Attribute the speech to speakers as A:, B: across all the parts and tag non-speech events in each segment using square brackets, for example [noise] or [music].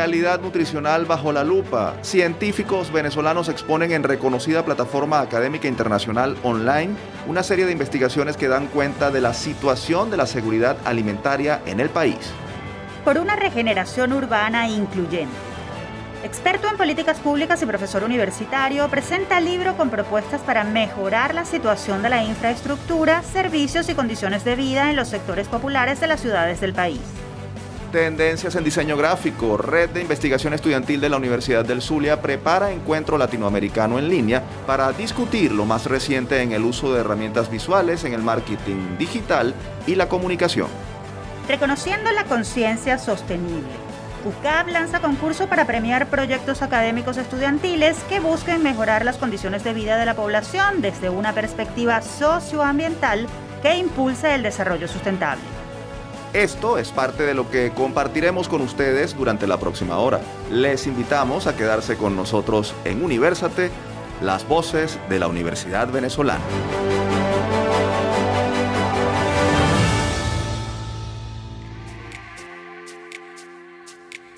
A: realidad nutricional bajo la lupa. Científicos venezolanos exponen en reconocida plataforma académica internacional online una serie de investigaciones que dan cuenta de la situación de la seguridad alimentaria en el país.
B: Por una regeneración urbana incluyente. Experto en políticas públicas y profesor universitario, presenta libro con propuestas para mejorar la situación de la infraestructura, servicios y condiciones de vida en los sectores populares de las ciudades del país.
A: Tendencias en diseño gráfico. Red de Investigación Estudiantil de la Universidad del Zulia prepara encuentro latinoamericano en línea para discutir lo más reciente en el uso de herramientas visuales en el marketing digital y la comunicación.
B: Reconociendo la conciencia sostenible. UCAP lanza concurso para premiar proyectos académicos estudiantiles que busquen mejorar las condiciones de vida de la población desde una perspectiva socioambiental que impulse el desarrollo sustentable.
A: Esto es parte de lo que compartiremos con ustedes durante la próxima hora. Les invitamos a quedarse con nosotros en Universate, las voces de la Universidad Venezolana.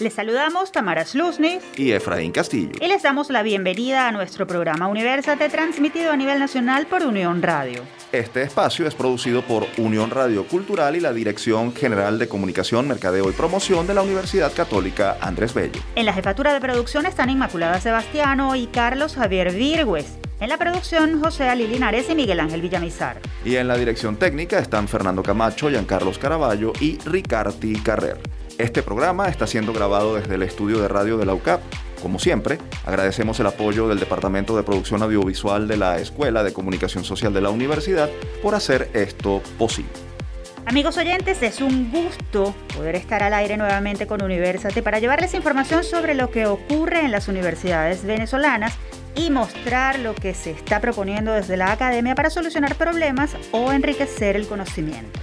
B: Les saludamos Tamara Sluznis
A: y Efraín Castillo.
B: Y les damos la bienvenida a nuestro programa Universate transmitido a nivel nacional por Unión Radio.
A: Este espacio es producido por Unión Radio Cultural y la Dirección General de Comunicación, Mercadeo y Promoción de la Universidad Católica Andrés Bello.
B: En la jefatura de producción están Inmaculada Sebastiano y Carlos Javier Virgües. En la producción, José Ali Linares y Miguel Ángel Villamizar.
A: Y en la dirección técnica están Fernando Camacho, Giancarlos Caraballo y Ricarti Carrer. Este programa está siendo grabado desde el estudio de radio de la UCAP. Como siempre, agradecemos el apoyo del Departamento de Producción Audiovisual de la Escuela de Comunicación Social de la Universidad por hacer esto posible.
B: Amigos oyentes, es un gusto poder estar al aire nuevamente con Universate para llevarles información sobre lo que ocurre en las universidades venezolanas y mostrar lo que se está proponiendo desde la academia para solucionar problemas o enriquecer el conocimiento.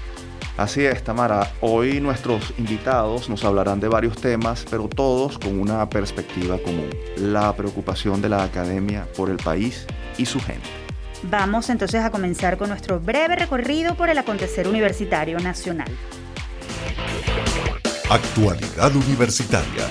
A: Así es, Tamara. Hoy nuestros invitados nos hablarán de varios temas, pero todos con una perspectiva común, la preocupación de la academia por el país y su gente.
B: Vamos entonces a comenzar con nuestro breve recorrido por el acontecer universitario nacional.
C: Actualidad Universitaria.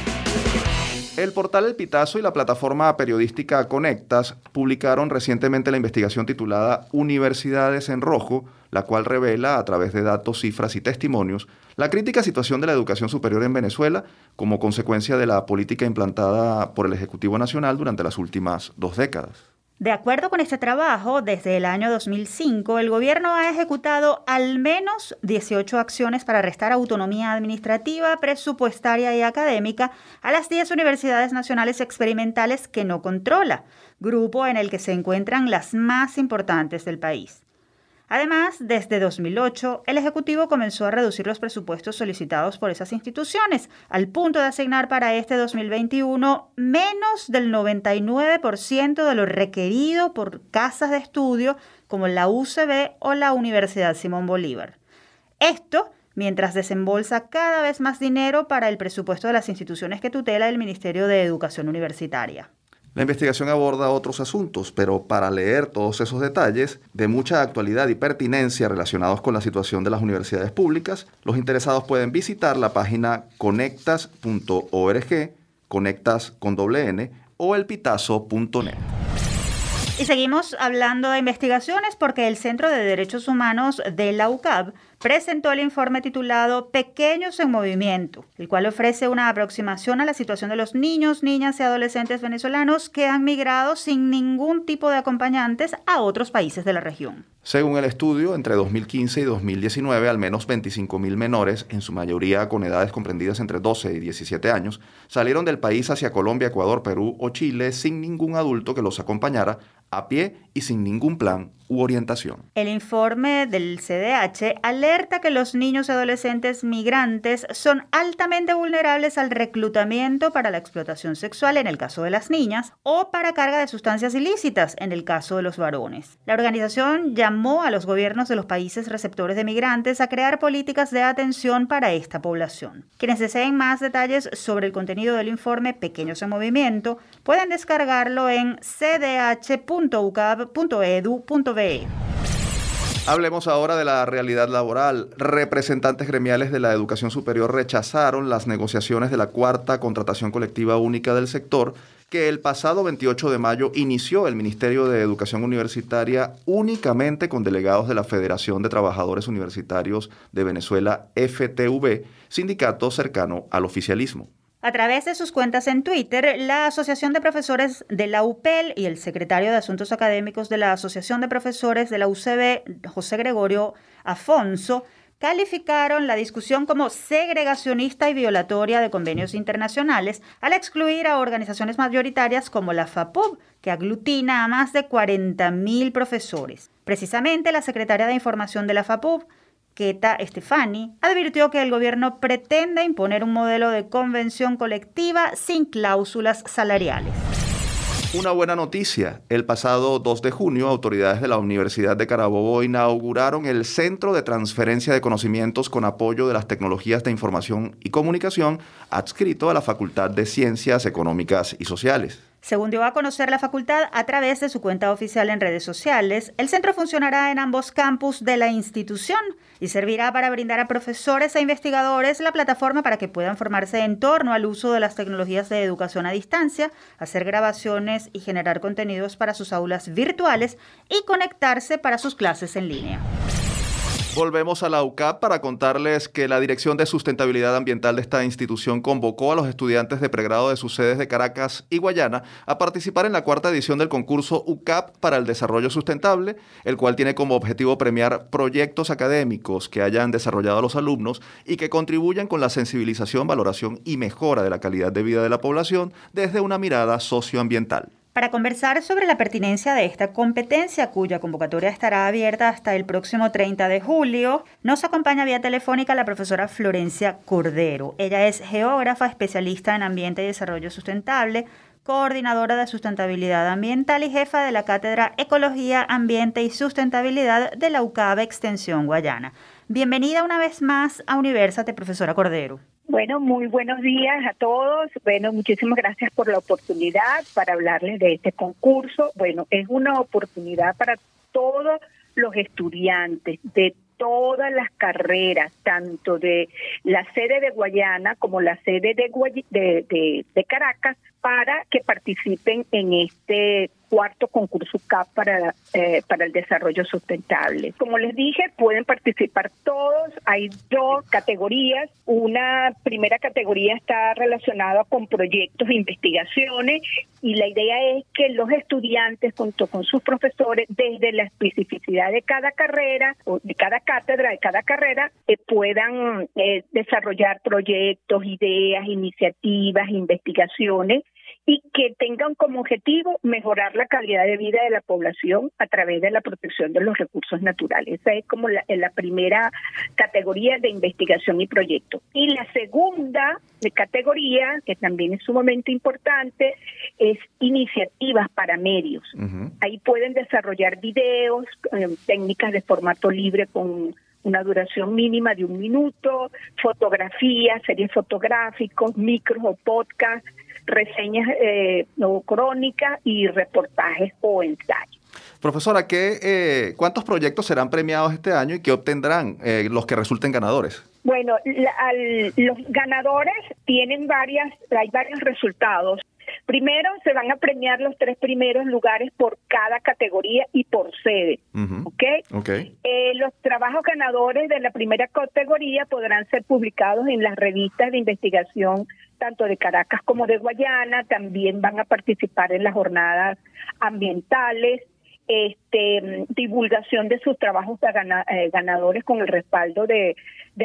A: El portal El Pitazo y la plataforma periodística Conectas publicaron recientemente la investigación titulada Universidades en Rojo, la cual revela, a través de datos, cifras y testimonios, la crítica situación de la educación superior en Venezuela como consecuencia de la política implantada por el Ejecutivo Nacional durante las últimas dos décadas.
B: De acuerdo con este trabajo, desde el año 2005, el gobierno ha ejecutado al menos 18 acciones para restar autonomía administrativa, presupuestaria y académica a las 10 universidades nacionales experimentales que no controla, grupo en el que se encuentran las más importantes del país. Además, desde 2008, el Ejecutivo comenzó a reducir los presupuestos solicitados por esas instituciones, al punto de asignar para este 2021 menos del 99% de lo requerido por casas de estudio como la UCB o la Universidad Simón Bolívar. Esto mientras desembolsa cada vez más dinero para el presupuesto de las instituciones que tutela el Ministerio de Educación Universitaria.
A: La investigación aborda otros asuntos, pero para leer todos esos detalles de mucha actualidad y pertinencia relacionados con la situación de las universidades públicas, los interesados pueden visitar la página conectas.org, conectas con doble N, o elpitazo.net.
B: Y seguimos hablando de investigaciones porque el Centro de Derechos Humanos de la UCAB presentó el informe titulado Pequeños en Movimiento, el cual ofrece una aproximación a la situación de los niños, niñas y adolescentes venezolanos que han migrado sin ningún tipo de acompañantes a otros países de la región.
A: Según el estudio, entre 2015 y 2019, al menos 25.000 menores, en su mayoría con edades comprendidas entre 12 y 17 años, salieron del país hacia Colombia, Ecuador, Perú o Chile sin ningún adulto que los acompañara a pie y sin ningún plan
B: El informe del CDH alerta que los niños y adolescentes migrantes son altamente vulnerables al reclutamiento para la explotación sexual en el caso de las niñas o para carga de sustancias ilícitas en el caso de los varones. La organización llamó a los gobiernos de los países receptores de migrantes a crear políticas de atención para esta población. Quienes deseen más detalles sobre el contenido del informe Pequeños en Movimiento pueden descargarlo en cdh.ucab.edu.be.
A: Hablemos ahora de la realidad laboral. Representantes gremiales de la educación superior rechazaron las negociaciones de la cuarta contratación colectiva única del sector que el pasado 28 de mayo inició el Ministerio de Educación Universitaria únicamente con delegados de la Federación de Trabajadores Universitarios de Venezuela, FTV, sindicato cercano al oficialismo.
B: A través de sus cuentas en Twitter, la Asociación de Profesores de la UPEL y el secretario de Asuntos Académicos de la Asociación de Profesores de la UCB, José Gregorio Afonso, calificaron la discusión como segregacionista y violatoria de convenios internacionales al excluir a organizaciones mayoritarias como la FAPUB, que aglutina a más de 40.000 profesores. Precisamente la secretaria de Información de la FAPUB, Keta Stefani, advirtió que el gobierno pretende imponer un modelo de convención colectiva sin cláusulas salariales.
A: Una buena noticia. El pasado 2 de junio, autoridades de la Universidad de Carabobo inauguraron el Centro de Transferencia de Conocimientos con apoyo de las tecnologías de información y comunicación adscrito a la Facultad de Ciencias Económicas y Sociales.
B: Según dio a conocer la facultad a través de su cuenta oficial en redes sociales, el centro funcionará en ambos campus de la institución y servirá para brindar a profesores e investigadores la plataforma para que puedan formarse en torno al uso de las tecnologías de educación a distancia, hacer grabaciones y generar contenidos para sus aulas virtuales y conectarse para sus clases en línea.
A: Volvemos a la UCAP para contarles que la Dirección de Sustentabilidad Ambiental de esta institución convocó a los estudiantes de pregrado de sus sedes de Caracas y Guayana a participar en la cuarta edición del concurso UCAP para el Desarrollo Sustentable, el cual tiene como objetivo premiar proyectos académicos que hayan desarrollado los alumnos y que contribuyan con la sensibilización, valoración y mejora de la calidad de vida de la población desde una mirada socioambiental
B: para conversar sobre la pertinencia de esta competencia, cuya convocatoria estará abierta hasta el próximo 30 de julio, nos acompaña vía telefónica la profesora Florencia Cordero. Ella es geógrafa, especialista en ambiente y desarrollo sustentable, coordinadora de sustentabilidad ambiental y jefa de la Cátedra Ecología, Ambiente y Sustentabilidad de la UCAB Extensión Guayana. Bienvenida una vez más a Universate, profesora Cordero.
D: Bueno, muy buenos días a todos. Bueno, muchísimas gracias por la oportunidad para hablarles de este concurso. Bueno, es una oportunidad para todos los estudiantes de todas las carreras, tanto de la sede de Guayana como la sede de, de, de Caracas, para que participen en este cuarto concurso CAP para, eh, para el desarrollo sustentable. Como les dije, pueden participar todos. Hay dos categorías. Una primera categoría está relacionada con proyectos e investigaciones y la idea es que los estudiantes junto con sus profesores, desde la especificidad de cada carrera o de cada cátedra, de cada carrera, eh, puedan eh, desarrollar proyectos, ideas, iniciativas, investigaciones y que tengan como objetivo mejorar la calidad de vida de la población a través de la protección de los recursos naturales. Esa es como la, la primera categoría de investigación y proyecto. Y la segunda categoría, que también es sumamente importante, es iniciativas para medios. Ahí pueden desarrollar videos, eh, técnicas de formato libre con una duración mínima de un minuto, fotografías, series fotográficos, micros o podcasts, reseñas eh, o crónicas y reportajes o ensayos.
A: Profesora, ¿qué, eh, ¿cuántos proyectos serán premiados este año y qué obtendrán eh, los que resulten ganadores?
D: Bueno, los ganadores tienen varias, hay varios resultados. Primero se van a premiar los tres primeros lugares por cada categoría y por sede. Eh, los trabajos ganadores de la primera categoría podrán ser publicados en las revistas de investigación tanto de Caracas como de Guayana. También van a participar en las jornadas ambientales este, divulgación de sus trabajos eh, ganadores con el respaldo de,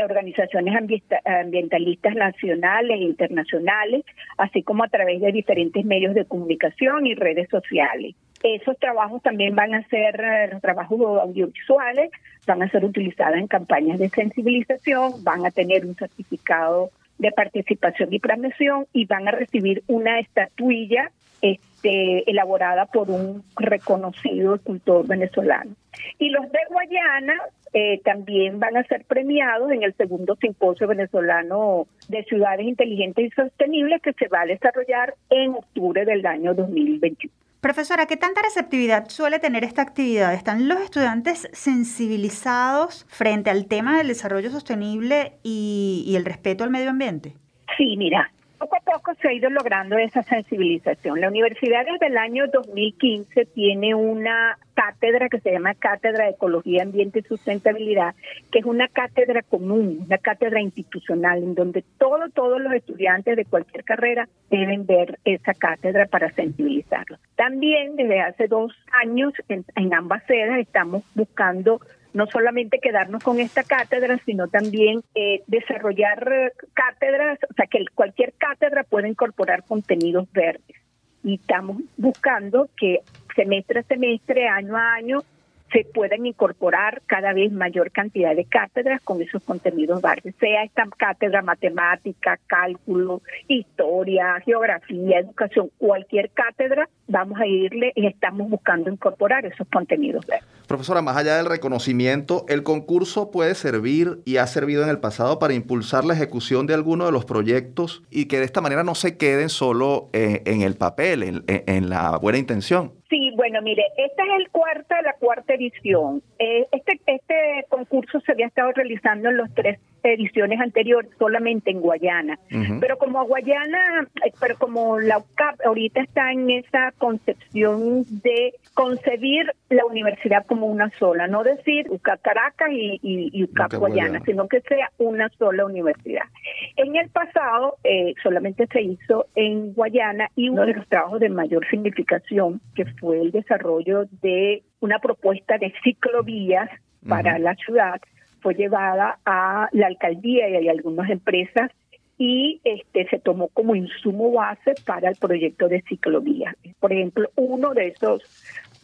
D: organizaciones ambientalistas nacionales e internacionales, así como a través de diferentes medios de comunicación y redes sociales. Esos trabajos también van a ser eh, trabajos audiovisuales, van a ser utilizados en campañas de sensibilización, van a tener un certificado de participación y premiación y van a recibir una estatuilla este, elaborada por un reconocido escultor venezolano. Y los de Guayana eh, también van a ser premiados en el segundo simposio venezolano de ciudades inteligentes y sostenibles que se va a desarrollar en octubre del año 2021.
B: Profesora, ¿qué tanta receptividad suele tener esta actividad? ¿Están los estudiantes sensibilizados frente al tema del desarrollo sostenible y, y el respeto al medio ambiente?
D: Sí, mira, poco a poco se ha ido logrando esa sensibilización. La universidad desde el año 2015 tiene una cátedra que se llama Cátedra de Ecología, Ambiente y Sustentabilidad, que es una cátedra común, una cátedra institucional, en donde todo, todos los estudiantes de cualquier carrera deben ver esa cátedra para sensibilizarlos. También desde hace dos años en, en ambas sedes estamos buscando no solamente quedarnos con esta cátedra, sino también eh, desarrollar eh, cátedras, o sea, que cualquier cátedra pueda incorporar contenidos verdes. Y estamos buscando que semestre a semestre, año a año, se puedan incorporar cada vez mayor cantidad de cátedras con esos contenidos verdes, sea esta cátedra matemática, cálculo, historia, geografía, educación, cualquier cátedra, vamos a irle y estamos buscando incorporar esos contenidos verdes.
A: Profesora, más allá del reconocimiento, ¿el concurso puede servir y ha servido en el pasado para impulsar la ejecución de alguno de los proyectos y que de esta manera no se queden solo eh, en el papel, en la buena intención?
D: Sí, bueno, mire, esta es el cuarta, la cuarta edición. Eh, este, este concurso se había estado realizando en los tres ediciones anteriores solamente en Guayana. Pero como Guayana, eh, pero como la UCAP ahorita está en esa concepción de concebir la universidad como una sola, no decir UCAP Caracas y, UCAP Guayana, sino que sea una sola universidad. En el pasado eh, solamente se hizo en Guayana y uno de los trabajos de mayor significación que fue el desarrollo de una propuesta de ciclovías para la ciudad fue llevada a la alcaldía y a algunas empresas y este se tomó como insumo base para el proyecto de ciclovía. Por ejemplo, uno de esos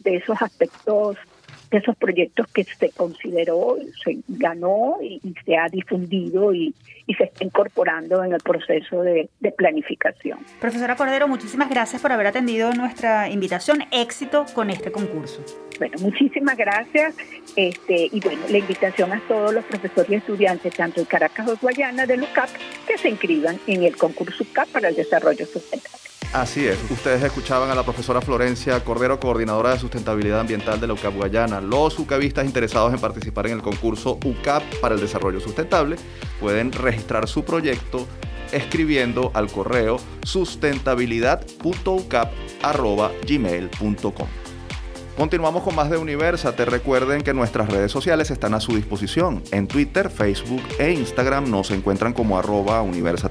D: de esos aspectos de esos proyectos que se consideró, se ganó y, se ha difundido y, se está incorporando en el proceso de, de, planificación.
B: Profesora Cordero, muchísimas gracias por haber atendido nuestra invitación. Éxito con este concurso.
D: Bueno, muchísimas gracias. Este, y bueno, la invitación a todos los profesores y estudiantes, tanto de Caracas o Guayana, de LUCAP, que se inscriban en el concurso UCAP para el desarrollo sustentable.
A: Así es, ustedes escuchaban a la profesora Florencia Cordero, coordinadora de sustentabilidad ambiental de la UCAP Guayana. Los ucavistas interesados en participar en el concurso UCAP para el desarrollo sustentable pueden registrar su proyecto escribiendo al correo sustentabilidad.ucap.gmail.com. Continuamos con más de Universa. Te recuerden que nuestras redes sociales están a su disposición. En Twitter, Facebook e Instagram nos encuentran como arroba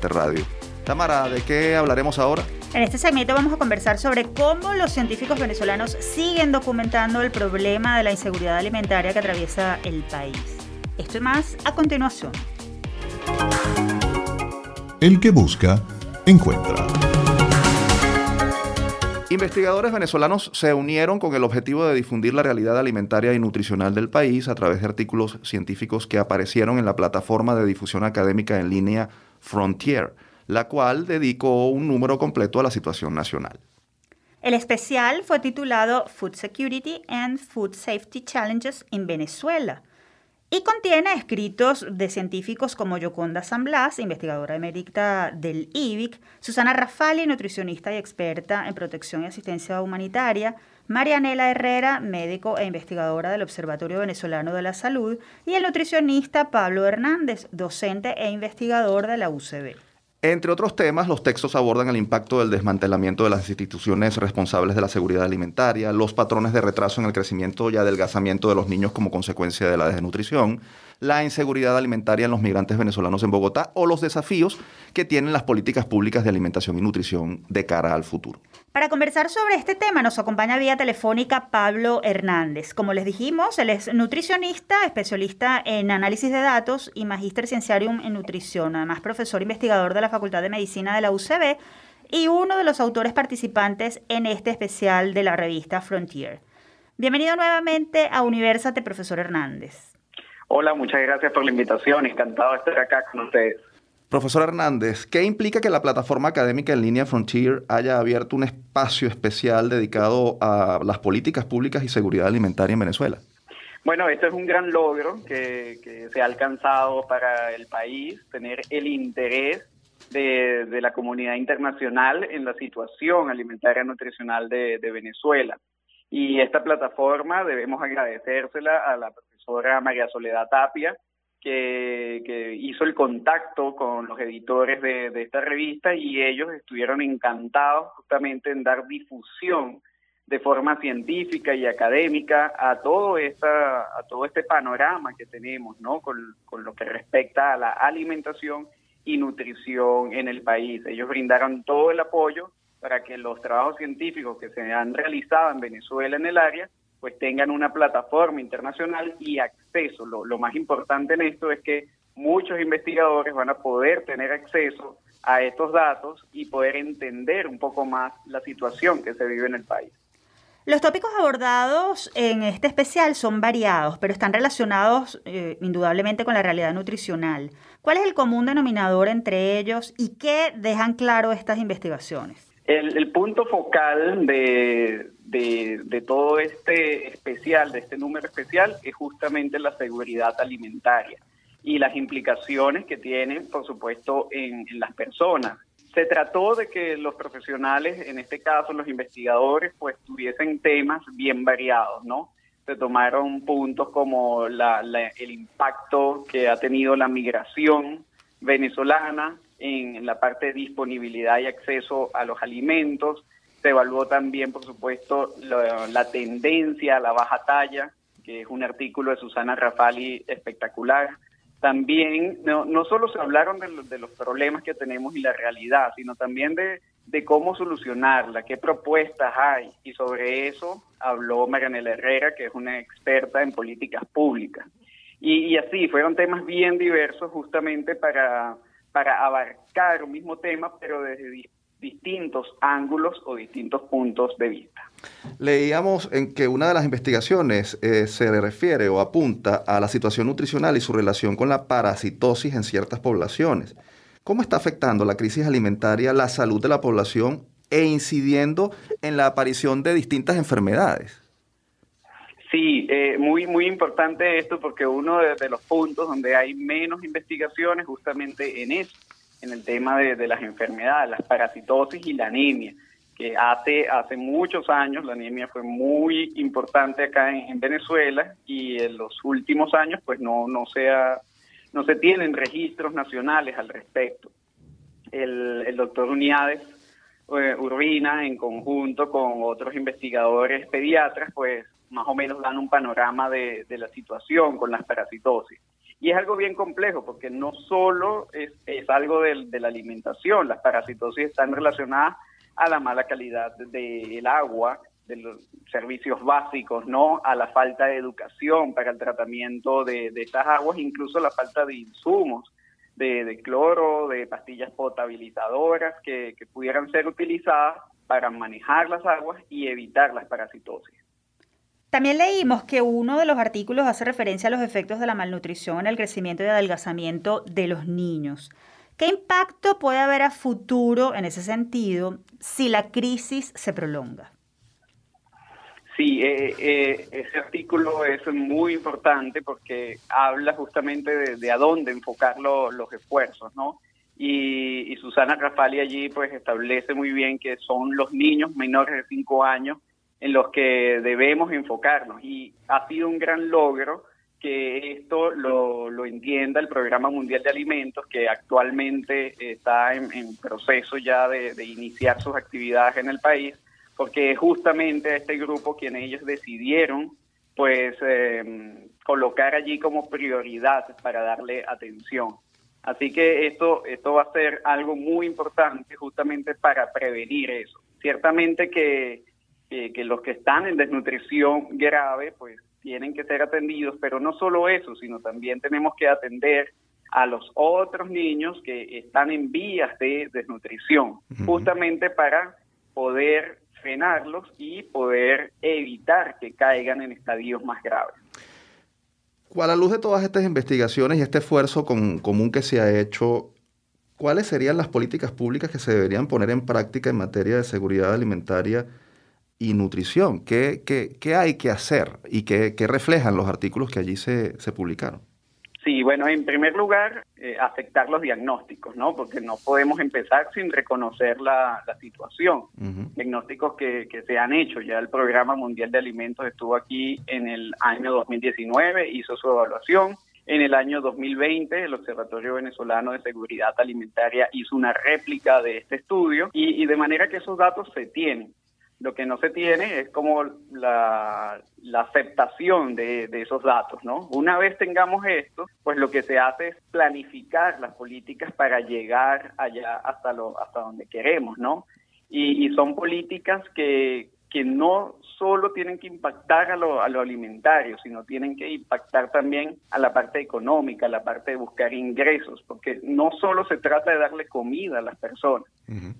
A: Radio. Tamara, ¿de qué hablaremos ahora?
B: En este segmento vamos a conversar sobre cómo los científicos venezolanos siguen documentando el problema de la inseguridad alimentaria que atraviesa el país. Esto y más a continuación.
C: El que busca, encuentra.
A: Investigadores venezolanos se unieron con el objetivo de difundir la realidad alimentaria y nutricional del país a través de artículos científicos que aparecieron en la plataforma de difusión académica en línea Frontier la cual dedicó un número completo a la situación nacional.
B: El especial fue titulado Food Security and Food Safety Challenges in Venezuela y contiene escritos de científicos como Yoconda San Blas, investigadora emérita del IBIC, Susana Rafali, nutricionista y experta en protección y asistencia humanitaria, Marianela Herrera, médico e investigadora del Observatorio Venezolano de la Salud, y el nutricionista Pablo Hernández, docente e investigador de la UCB.
A: Entre otros temas, los textos abordan el impacto del desmantelamiento de las instituciones responsables de la seguridad alimentaria, los patrones de retraso en el crecimiento y adelgazamiento de los niños como consecuencia de la desnutrición, la inseguridad alimentaria en los migrantes venezolanos en Bogotá o los desafíos que tienen las políticas públicas de alimentación y nutrición de cara al futuro.
B: Para conversar sobre este tema nos acompaña vía telefónica Pablo Hernández. Como les dijimos, él es nutricionista, especialista en análisis de datos y magíster cienciarium en nutrición, además profesor investigador de la Facultad de Medicina de la UCB y uno de los autores participantes en este especial de la revista Frontier. Bienvenido nuevamente a Universate, profesor Hernández.
E: Hola, muchas gracias por la invitación. Encantado de estar acá con ustedes.
A: Profesor Hernández, ¿qué implica que la plataforma académica en línea Frontier haya abierto un espacio especial dedicado a las políticas públicas y seguridad alimentaria en Venezuela?
E: Bueno, esto es un gran logro que, se ha alcanzado para el país, tener el interés de, la comunidad internacional en la situación alimentaria nutricional de, Venezuela. Y esta plataforma debemos agradecérsela a la profesora María Soledad Tapia, que, hizo el contacto con los editores de, de, esta revista y ellos estuvieron encantados justamente en dar difusión de forma científica y académica a todo esta a todo este panorama que tenemos no con, con lo que respecta a la alimentación y nutrición en el país. Ellos brindaron todo el apoyo para que los trabajos científicos que se han realizado en Venezuela en el área pues tengan una plataforma internacional y acceso. Lo, más importante en esto es que muchos investigadores van a poder tener acceso a estos datos y poder entender un poco más la situación que se vive en el país.
B: Los tópicos abordados en este especial son variados, pero están relacionados eh, indudablemente con la realidad nutricional. ¿Cuál es el común denominador entre ellos y qué dejan claro estas investigaciones?
E: El, punto focal de, de, todo este especial, de este número especial, es justamente la seguridad alimentaria y las implicaciones que tiene, por supuesto, en las personas se trató de que los profesionales, en este caso los investigadores, pues tuviesen temas bien variados, ¿no? Se tomaron puntos como el impacto que ha tenido la migración venezolana en la parte de disponibilidad y acceso a los alimentos. Se evaluó también, por supuesto, la, la tendencia a la baja talla, que es un artículo de Susana Rafali espectacular también no, no solo se hablaron de, los problemas que tenemos y la realidad, sino también de, cómo solucionarla, qué propuestas hay. Y sobre eso habló Marianela Herrera, que es una experta en políticas públicas. Y, así, fueron temas bien diversos justamente para, para abarcar un mismo tema, pero desde distintos ángulos o distintos puntos de vista.
A: Leíamos en que una de las investigaciones eh, se refiere o apunta a la situación nutricional y su relación con la parasitosis en ciertas poblaciones. ¿Cómo está afectando la crisis alimentaria la salud de la población e incidiendo en la aparición de distintas enfermedades?
E: Sí, eh, muy muy importante esto porque uno de, los puntos donde hay menos investigaciones justamente en eso, en el tema de, las enfermedades, las parasitosis y la anemia que hace, hace muchos años la anemia fue muy importante acá en, Venezuela y en los últimos años pues no, no, no se tienen registros nacionales al respecto. El, el doctor Uniades eh, Urbina en conjunto con otros investigadores pediatras pues más o menos dan un panorama de, de la situación con las parasitosis. Y es algo bien complejo porque no solo es, algo de, de la alimentación, las parasitosis están relacionadas a la mala calidad del agua, de los servicios básicos, ¿no? A la falta de educación para el tratamiento de, estas aguas, incluso la falta de insumos, de, cloro, de pastillas potabilizadoras que pudieran ser utilizadas para manejar las aguas y evitar las parasitosis.
B: También leímos que uno de los artículos hace referencia a los efectos de la malnutrición en el crecimiento y adelgazamiento de los niños. ¿Qué impacto puede haber a futuro en ese sentido si la crisis se prolonga?
E: Sí, eh, eh, ese artículo es muy importante porque habla justamente de, a dónde enfocar los esfuerzos, ¿no? Y, Susana Rafali allí pues establece muy bien que son los niños menores de 5 años en los que debemos enfocarnos y ha sido un gran logro que esto lo, lo, entienda el Programa Mundial de Alimentos, que actualmente está en, proceso ya de, iniciar sus actividades en el país, porque justamente este grupo quienes ellos decidieron pues eh, colocar allí como prioridad para darle atención. Así que esto, esto va a ser algo muy importante justamente para prevenir eso. Ciertamente que, que los que están en desnutrición grave, pues tienen que ser atendidos, pero no solo eso, sino también tenemos que atender a los otros niños que están en vías de desnutrición, justamente para poder frenarlos y poder evitar que caigan en estadios más graves.
A: A la luz de todas estas investigaciones y este esfuerzo común que se ha hecho, ¿cuáles serían las políticas públicas que se deberían poner en práctica en materia de seguridad alimentaria y nutrición. ¿Qué, qué, qué hay que hacer y qué, reflejan los artículos que allí se, se publicaron?
E: Sí, bueno, en primer lugar, eh, aceptar los diagnósticos, ¿no? Porque no podemos empezar sin reconocer la, situación. Diagnósticos que, que, se han hecho. Ya el Programa Mundial de Alimentos estuvo aquí en el año 2019, hizo su evaluación. En el año 2020, el Observatorio Venezolano de Seguridad Alimentaria hizo una réplica de este estudio y, y de manera que esos datos se tienen. Lo que no se tiene es como la, aceptación de, esos datos, ¿no? Una vez tengamos esto, pues lo que se hace es planificar las políticas para llegar allá hasta, lo, hasta donde queremos, ¿no? y son políticas que, que no solo tienen que impactar a lo, a alimentario, sino tienen que impactar también a la parte económica, a la parte de buscar ingresos, porque no solo se trata de darle comida a las personas,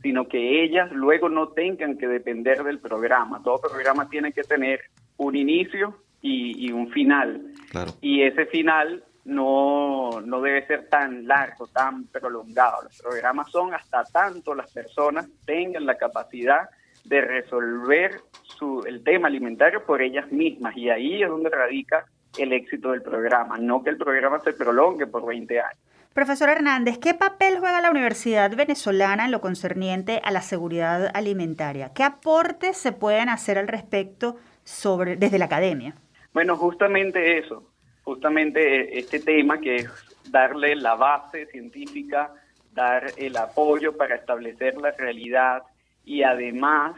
E: sino que ellas luego no tengan que depender del programa. Todo programa tiene que tener un inicio y, un final. Y ese final no, no debe ser tan largo, tan prolongado. Los programas son hasta tanto las personas tengan la capacidad de resolver su, el tema alimentario por ellas mismas y ahí es donde radica el éxito del programa, no que el programa se prolongue por 20 años.
B: Profesor Hernández, ¿qué papel juega la Universidad Venezolana en lo concerniente a la seguridad alimentaria? ¿Qué aportes se pueden hacer al respecto sobre, desde la academia?
E: Bueno, justamente eso, justamente este tema que es darle la base científica, dar el apoyo para establecer la realidad y además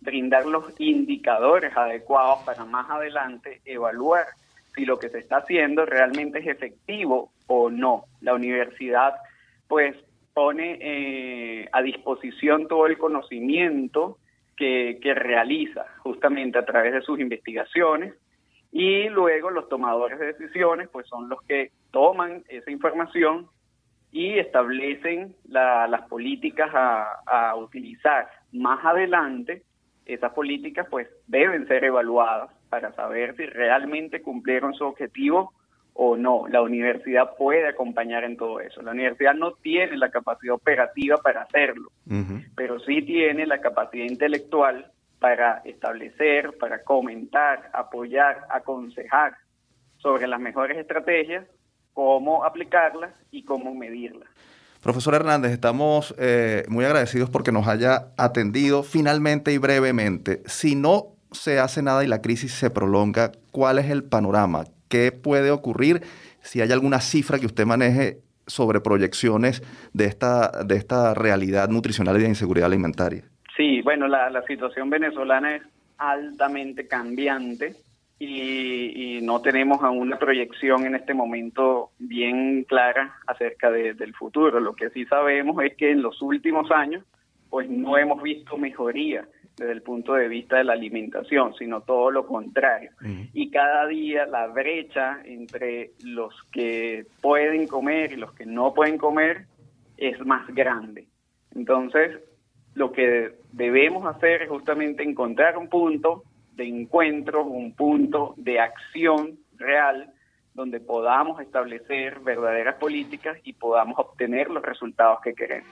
E: brindar los indicadores adecuados para más adelante evaluar si lo que se está haciendo realmente es efectivo o no. La universidad pues pone eh, a disposición todo el conocimiento que, que realiza justamente a través de sus investigaciones y luego los tomadores de decisiones pues son los que toman esa información y establecen las políticas a, a utilizar más adelante esas políticas pues deben ser evaluadas para saber si realmente cumplieron su objetivo o no. La universidad puede acompañar en todo eso. La universidad no tiene la capacidad operativa para hacerlo, pero sí tiene la capacidad intelectual para establecer, para comentar, apoyar, aconsejar sobre las mejores estrategias, cómo aplicarlas y cómo medirlas.
A: Profesor Hernández, estamos eh, muy agradecidos porque nos haya atendido finalmente y brevemente. Si no se hace nada y la crisis se prolonga, ¿cuál es el panorama? ¿Qué puede ocurrir? Si hay alguna cifra que usted maneje sobre proyecciones de esta, de esta realidad nutricional y de inseguridad alimentaria.
E: Sí, bueno, la, la situación venezolana es altamente cambiante y, no tenemos aún una proyección en este momento bien clara acerca del futuro. Lo que sí sabemos es que en los últimos años pues no hemos visto mejoría desde el punto de vista de la alimentación, sino todo lo contrario. Y cada día la brecha entre los que pueden comer y los que no pueden comer es más grande. Entonces, lo que debemos hacer es justamente encontrar un punto de encuentro, un punto de acción real donde podamos establecer verdaderas políticas y podamos obtener los resultados que queremos.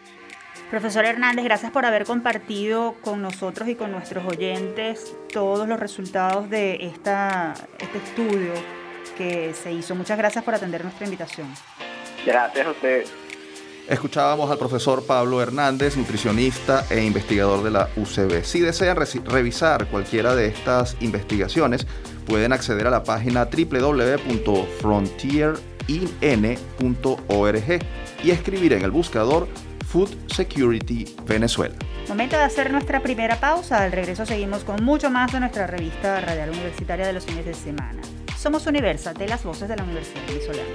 B: Profesor Hernández, gracias por haber compartido con nosotros y con nuestros oyentes todos los resultados de esta, este estudio que se hizo. Muchas gracias por atender nuestra invitación.
E: Gracias a ustedes.
A: Escuchábamos al profesor Pablo Hernández, nutricionista e investigador de la UCB. Si desean revisar cualquiera de estas investigaciones, pueden acceder a la página www.frontierin.org y escribir en el buscador Food Security Venezuela.
B: Momento de hacer nuestra primera pausa. Al regreso seguimos con mucho más de nuestra revista radial universitaria de los fines de semana. Somos Universal, de las voces de la Universidad Venezolana.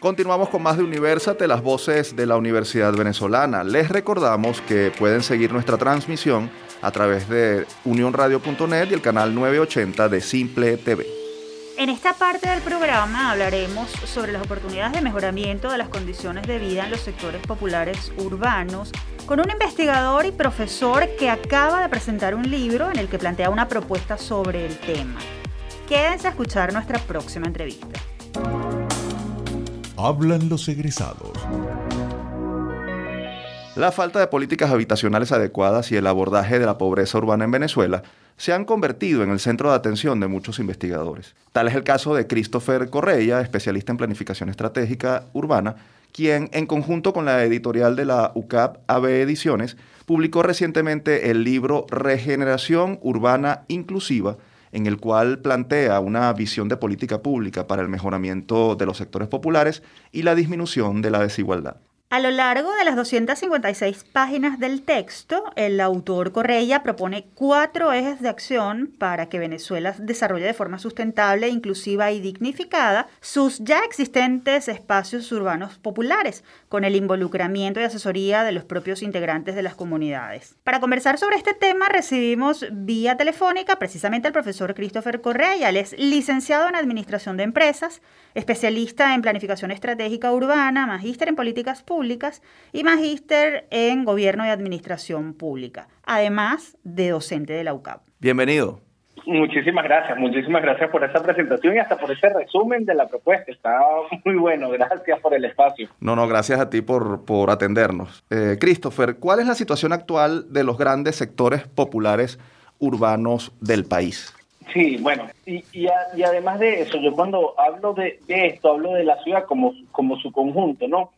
A: Continuamos con más de Universate, las voces de la Universidad Venezolana. Les recordamos que pueden seguir nuestra transmisión a través de unionradio.net y el canal 980 de Simple TV.
B: En esta parte del programa hablaremos sobre las oportunidades de mejoramiento de las condiciones de vida en los sectores populares urbanos con un investigador y profesor que acaba de presentar un libro en el que plantea una propuesta sobre el tema. Quédense a escuchar nuestra próxima entrevista.
C: Hablan los egresados.
A: La falta de políticas habitacionales adecuadas y el abordaje de la pobreza urbana en Venezuela se han convertido en el centro de atención de muchos investigadores. Tal es el caso de Christopher Correia, especialista en planificación estratégica urbana, quien, en conjunto con la editorial de la UCAP AB Ediciones, publicó recientemente el libro Regeneración Urbana Inclusiva, en el cual plantea una visión de política pública para el mejoramiento de los sectores populares y la disminución de la desigualdad.
B: A lo largo de las 256 páginas del texto, el autor Correia propone cuatro ejes de acción para que Venezuela desarrolle de forma sustentable, inclusiva y dignificada sus ya existentes espacios urbanos populares, con el involucramiento y asesoría de los propios integrantes de las comunidades. Para conversar sobre este tema recibimos vía telefónica precisamente al profesor Christopher Correia. Él es licenciado en Administración de Empresas, especialista en Planificación Estratégica Urbana, magíster en Políticas Públicas, y magíster en Gobierno y Administración Pública, además de docente de la UCAP.
A: Bienvenido.
F: Muchísimas gracias, muchísimas gracias por esa presentación y hasta por ese resumen de la propuesta. Está muy bueno, gracias por el espacio.
A: No, no, gracias a ti por, por atendernos. Eh, Christopher, ¿cuál es la situación actual de los grandes sectores populares urbanos del país?
F: Sí, bueno, y, y, además de eso, yo cuando hablo de, esto, hablo de la ciudad como, como su conjunto, ¿no?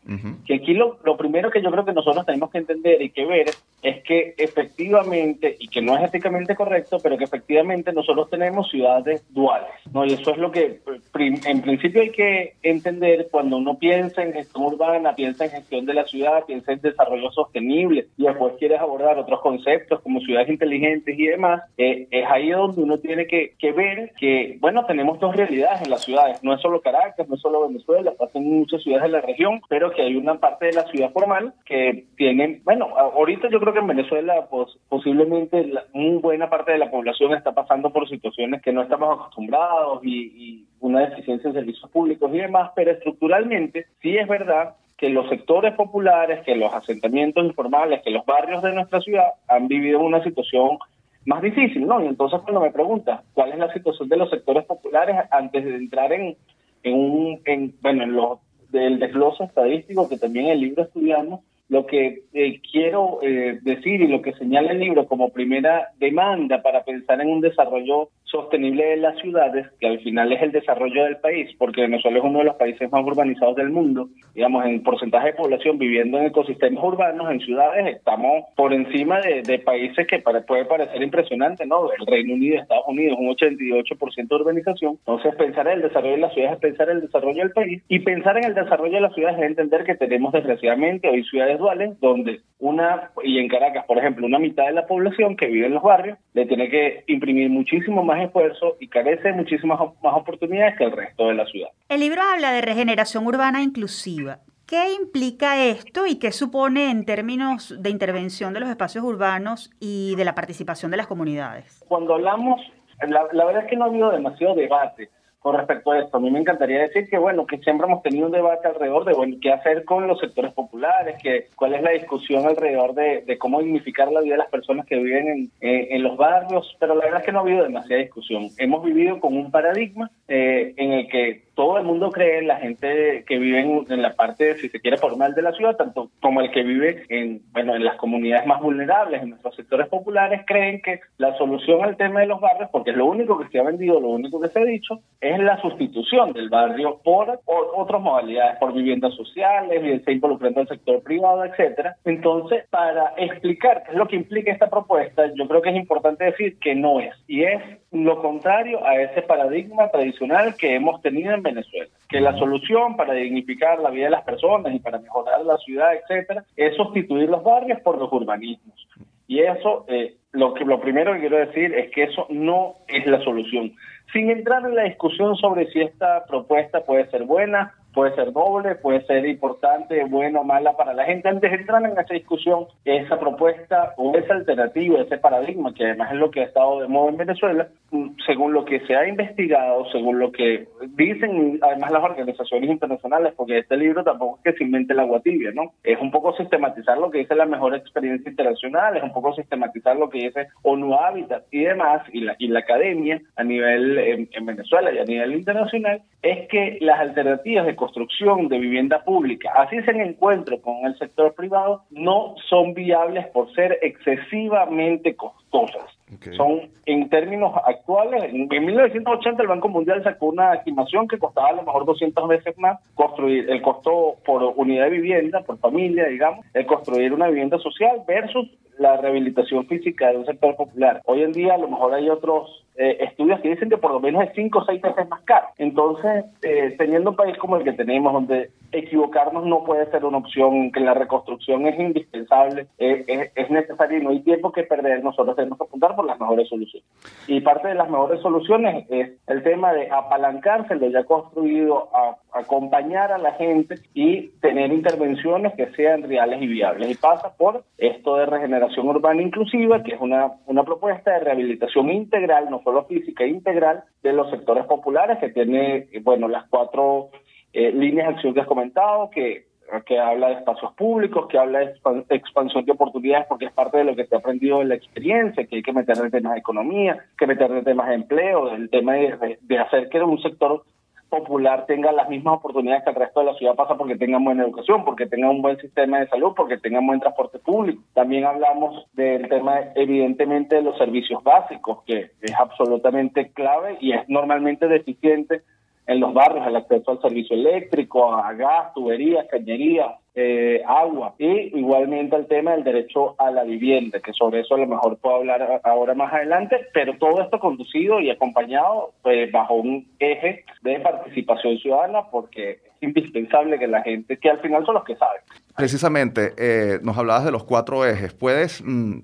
F: Que aquí lo, lo, primero que yo creo que nosotros tenemos que entender y que ver es que efectivamente, y que no es éticamente correcto, pero que efectivamente nosotros tenemos ciudades duales, ¿no? Y eso es lo que en principio hay que entender cuando uno piensa en gestión urbana, piensa en gestión de la ciudad, piensa en desarrollo sostenible y después quieres abordar otros conceptos como ciudades inteligentes y demás, eh, es ahí donde uno tiene que, que ver que, bueno, tenemos dos realidades en las ciudades. No es solo Caracas, no es solo Venezuela, pasan muchas ciudades de la región, pero que hay una parte de la ciudad formal que tienen, bueno, ahorita yo creo que en Venezuela pues, posiblemente la, buena parte de la población está pasando por situaciones que no estamos acostumbrados y, y una deficiencia en servicios públicos y demás, pero estructuralmente sí es verdad que los sectores populares, que los asentamientos informales, que los barrios de nuestra ciudad han vivido una situación más difícil, ¿no? Y entonces cuando me preguntas cuál es la situación de los sectores populares antes de entrar en, en un, en, bueno, en los del desglose estadístico que también el libro estudiamos, lo que eh, quiero eh, decir y lo que señala el libro como primera demanda para pensar en un desarrollo sostenible de las ciudades, que al final es el desarrollo del país, porque Venezuela es uno de los países más urbanizados del mundo, digamos, en porcentaje de población viviendo en ecosistemas urbanos, en ciudades, estamos por encima de, países que puede parecer impresionante, ¿no? El Reino Unido, Estados Unidos, un 88% de urbanización. Entonces, pensar en el desarrollo de las ciudades es pensar en el desarrollo del país, y pensar en el desarrollo de las ciudades es entender que tenemos desgraciadamente hoy ciudades duales, donde una, y en Caracas, por ejemplo, una mitad de la población que vive en los barrios, le tiene que imprimir muchísimo más esfuerzo y carece de muchísimas más oportunidades que el resto de la ciudad.
B: El libro habla de regeneración urbana inclusiva. ¿Qué implica esto y qué supone en términos de intervención de los espacios urbanos y de la participación de las comunidades?
F: Cuando hablamos, la, la verdad es que no ha habido demasiado debate con respecto a esto. A mí me encantaría decir que, bueno, que siempre hemos tenido un debate alrededor de, bueno, qué hacer con los sectores populares, que, cuál es la discusión alrededor de, de cómo dignificar la vida de las personas que viven en, en, los barrios, pero la verdad es que no ha habido demasiada discusión. Hemos vivido con un paradigma eh, en el que todo el mundo cree, la gente que vive en, la parte, si se quiere, formal de la ciudad, tanto como el que vive en, bueno, en las comunidades más vulnerables, en nuestros sectores populares, creen que la solución al tema de los barrios, porque es lo único que se ha vendido, lo único que se ha dicho, es la sustitución del barrio por, otras modalidades, por viviendas sociales, se involucrando al sector privado, etcétera. Entonces, para explicar qué es lo que implica esta propuesta, yo creo que es importante decir que no es, y es lo contrario a ese paradigma tradicional que hemos tenido en Venezuela, que la solución para dignificar la vida de las personas y para mejorar la ciudad, etcétera, es sustituir los barrios por los urbanismos. Y eso, eh, lo que lo primero que quiero decir es que eso no es la solución. Sin entrar en la discusión sobre si esta propuesta puede ser buena puede ser doble, puede ser importante, bueno o mala para la gente. Antes de entrar en esa discusión, esa propuesta o esa alternativa, ese paradigma, que además es lo que ha estado de moda en Venezuela, mm, según lo que se ha investigado, según lo que dicen además las organizaciones internacionales, porque este libro tampoco es que se invente el agua tibia, ¿no? Es un poco sistematizar lo que dice la mejor experiencia internacional, es un poco sistematizar lo que dice ONU Habitat y demás, y la, y la academia a nivel en, en Venezuela y a nivel internacional, es que las alternativas de construcción de vivienda pública, así se encuentro con el sector privado, no son viables por ser excesivamente costosas. Son, en términos actuales, en 1980 el Banco Mundial sacó una estimación que costaba a lo mejor 200 veces más construir el costo por unidad de vivienda, por familia, digamos, el construir una vivienda social versus la rehabilitación física de un sector popular. Hoy en día a lo mejor hay otros eh, estudios que dicen que por lo menos es 5 o 6 veces más caro. Entonces, eh, teniendo un país como el que tenemos, donde equivocarnos no puede ser una opción, que la reconstrucción es indispensable, eh, es, necesario y no hay tiempo que perder, nosotros tenemos que apuntar por las mejores soluciones. Y parte de las mejores soluciones es el tema de apalancarse lo ya construido, a, acompañar a la gente y tener intervenciones que sean reales y viables. Y pasa por esto de regeneración urbana inclusiva, que es una, una propuesta de rehabilitación integral, no solo física, integral de los sectores populares, que tiene, bueno, las cuatro eh, líneas de acción que has comentado, que, que habla de espacios públicos, que habla de expansión de oportunidades, porque es parte de lo que se ha aprendido en la experiencia, que hay que meterle temas de economía, que meterle temas de empleo, el tema de, de hacer que un sector popular tenga las mismas oportunidades que el resto de la ciudad pasa porque tengan buena educación, porque tengan un buen sistema de salud, porque tengan buen transporte público. También hablamos del tema, evidentemente, de los servicios básicos, que es absolutamente clave y es normalmente deficiente en los barrios, el acceso al servicio eléctrico, a gas, tuberías, cañerías, eh, agua y igualmente el tema del derecho a la vivienda, que sobre eso a lo mejor puedo hablar ahora más adelante, pero todo esto conducido y acompañado pues, bajo un eje de participación ciudadana porque es indispensable que la gente, que al final son los que saben.
A: Precisamente, eh, nos hablabas de los cuatro ejes. ¿Puedes mm,